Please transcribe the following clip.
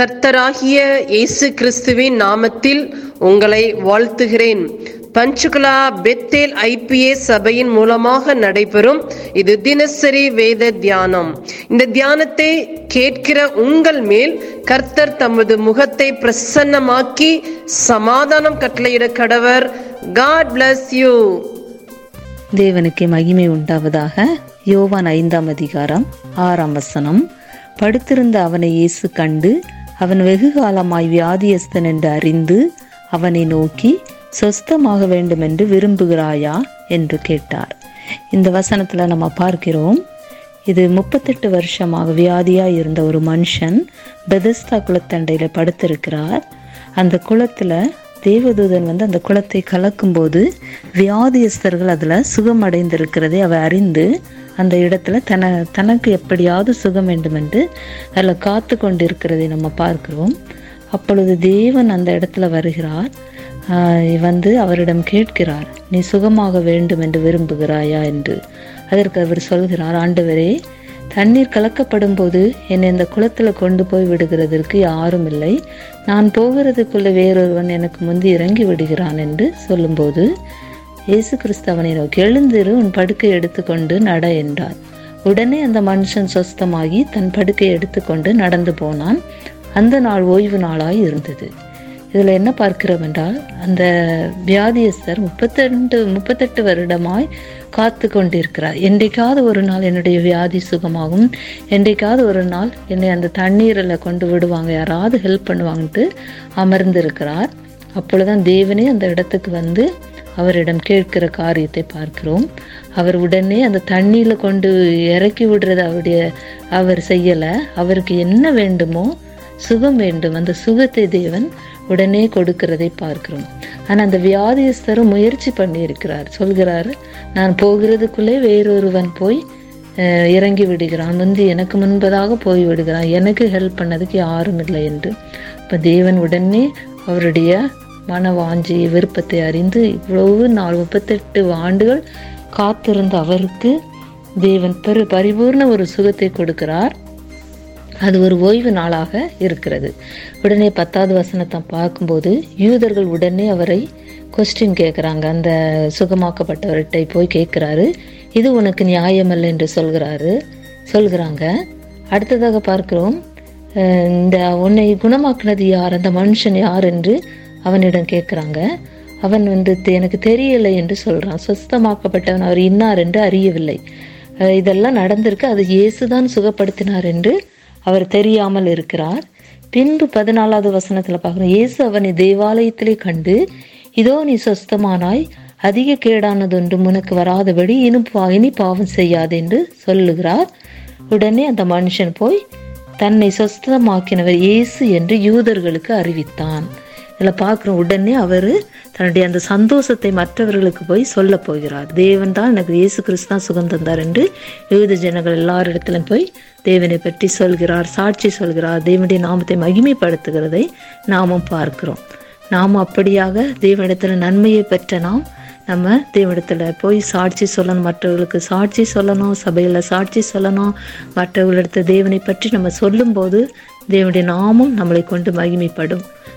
கர்த்தராகிய இயேசு கிறிஸ்துவின் நாமத்தில் உங்களை வாழ்த்துகிறேன். பஞ்சுகுலா பெத்தேல் ஐபிஏ சபையின் மூலமாக நடைபெறும் இது தினசரி வேத தியானம். இந்த தியானத்தை கேட்கிற உங்கள் மேல் கர்த்தர் தமது முகத்தை பிரசன்னமாக்கி சமாதானம் கட்டளையிட கடவர். காட் பிளஸ் யூ தேவனுக்கு மகிமை உண்டாவதாக. யோவான் ஐந்தாம் அதிகாரம் ஆறாம் வசனம். படுத்திருந்த அவனை இயேசு கண்டு அவன் வெகு காலமாய் வியாதியஸ்தன் என்று அறிந்து அவனை நோக்கி சொஸ்தமாக வேண்டும் என்று விரும்புகிறாயா? என்று கேட்டார். இந்த வசனத்தில் நம்ம பார்க்கிறோம் இது முப்பத்தெட்டு வருஷமாக வியாதியாக இருந்த ஒரு மனுஷன் பெதஸ்தா குளத்தண்டையில் படுத்திருக்கிறார். அந்த குளத்தில் தேவதூதன் வந்து அந்த குளத்தை கலக்கும்போது வியாதியஸ்தர்கள் அதில் சுகமடைந்திருக்கிறதை அவர் அறிந்து அந்த இடத்துல தன தனக்கு எப்படியாவது சுகம் வேண்டும் என்று அதில் காத்து கொண்டிருக்கிறதை நம்ம பார்க்கிறோம். அப்பொழுது தேவன் அந்த இடத்துல வருகிறார். வந்து அவரிடம் கேட்கிறார் நீ சுகமாக வேண்டும் என்று விரும்புகிறாயா? என்று. அதற்கு அவர் சொல்கிறார் ஆண்டவரே தண்ணீர் கலக்கப்படும் போது என்னை இந்த குளத்தில் கொண்டு போய் விடுகிறதற்கு யாரும் இல்லை. நான் போகிறதுக்குள்ள வேறொருவன் எனக்கு முந்தி இறங்கி விடுகிறான் என்று சொல்லும்போது இயேசு கிறிஸ்தவனை நோக்கி எழுந்திரு உன் படுக்கை எடுத்துக்கொண்டு நட என்றார். உடனே அந்த மனுஷன் சொஸ்தமாகி தன் படுக்கை எடுத்துக்கொண்டு நடந்து போனான். அந்த நாள் ஓய்வு நாளாய் இருந்தது. இதில் என்ன பார்க்கிறோம் என்றால் அந்த வியாதியஸ்தர் முப்பத்தெண்டு முப்பத்தெட்டு வருடமாய் காத்து கொண்டிருக்கிறார். என்றைக்காவது ஒரு நாள் என்னுடைய வியாதி சுகமாகும். என்றைக்காவது ஒரு நாள் என்னை அந்த தண்ணீரில் கொண்டு விடுவாங்க யாராவது ஹெல்ப் பண்ணுவாங்கன்ட்டு அமர்ந்திருக்கிறார். அப்பொழுதுதான் தேவனே அந்த இடத்துக்கு வந்து அவரிடம் கேட்கிற காரியத்தை பார்க்கிறோம். அவர் உடனே அந்த தண்ணியில கொண்டு இறக்கி விடுறது அவருடைய அவர் செய்யலை. அவருக்கு என்ன வேண்டுமோ சுகம் வேண்டும். அந்த சுகத்தை தேவன் உடனே கொடுக்கிறதை பார்க்கிறோம். ஆனால் அந்த வியாதியஸ்தரும் முயற்சி பண்ணி இருக்கிறார் சொல்கிறார் நான் போகிறதுக்குள்ளே வேறொருவன் போய் இறங்கி விடுகிறான். வந்து எனக்கு முன்பதாக போய் விடுகிறான். எனக்கு ஹெல்ப் பண்ணதுக்கு யாரும் இல்லை என்று. இப்போ தேவன் உடனே அவருடைய மன வாஞ்சி விருப்பத்தை அறிந்து இவ்வளவு நாள் முப்பத்தெட்டு ஆண்டுகள் காத்திருந்த அவருக்கு தேவன் பெரு பரிபூர்ண ஒரு சுகத்தை கொடுக்கிறார். அது ஒரு ஓய்வு நாளாக இருக்கிறது. உடனே பத்தாவது வசனத்தை பார்க்கும்போது யூதர்கள் உடனே அவரை கொஸ்டின் கேட்குறாங்க. அந்த சுகமாக்கப்பட்டவர்கிட்ட போய் கேட்குறாரு. இது உனக்கு நியாயமல்ல என்று சொல்கிறாரு. சொல்கிறாங்க. அடுத்ததாக பார்க்கிறோம் இந்த உன்னை குணமாக்குனது யார்? அந்த மனுஷன் யார் என்று அவனிடம் கேட்குறாங்க. அவன் வந்து "தெ- எனக்கு தெரியலை என்று சொல்கிறான் சுஸ்தமாக்கப்பட்டவன் அவர் இன்னார் என்று அறியவில்லை. இதெல்லாம் நடந்திருக்கு. அது இயேசுதான் சுகப்படுத்தினார் என்று அவர் தெரியாமல் இருக்கிறார். பின்பு பதினாலாவது வசனத்தில் பார்க்குறோம். இயேசு அவனை தேவாலயத்திலே கண்டு இதோ நீ சொஸ்தமானாய் அதிக கேடானதொன்றும் உனக்கு வராதபடி இனிப்பு பா- இனி பாவம் செய்யாது என்று சொல்லுகிறார். உடனே அந்த மனுஷன் போய் தன்னை சொஸ்தமாக்கினவர் இயேசு என்று யூதர்களுக்கு அறிவித்தான். இதில் பார்க்குறோம் உடனே அவர் தன்னுடைய அந்த சந்தோஷத்தை மற்றவர்களுக்கு போய் சொல்ல போகிறார். தேவன் தான் எனக்கு இயேசு கிறிஸ்து தான் சுகம் தந்தார் என்று யூத ஜனங்கள் எல்லாரிடத்திலும் போய் தேவனை பற்றி சொல்கிறார் சாட்சி சொல்கிறார் தேவனுடைய நாமத்தை மகிமைப்படுத்துகிறதை நாமும் பார்க்கிறோம். நாம் அப்படியாக தேவனிடத்தில் நன்மையை பெற்ற நாம் நம்ம தேவனிடத்தில் போய் சாட்சி சொல்லணும் மற்றவர்களுக்கு சாட்சி சொல்லணும் சபையில் சாட்சி சொல்லணும் மற்றவர்களிடத்த தேவனை பற்றி நம்ம சொல்லும்போது தேவனுடைய நாமும் நம்மளை கொண்டு மகிமைப்படும்.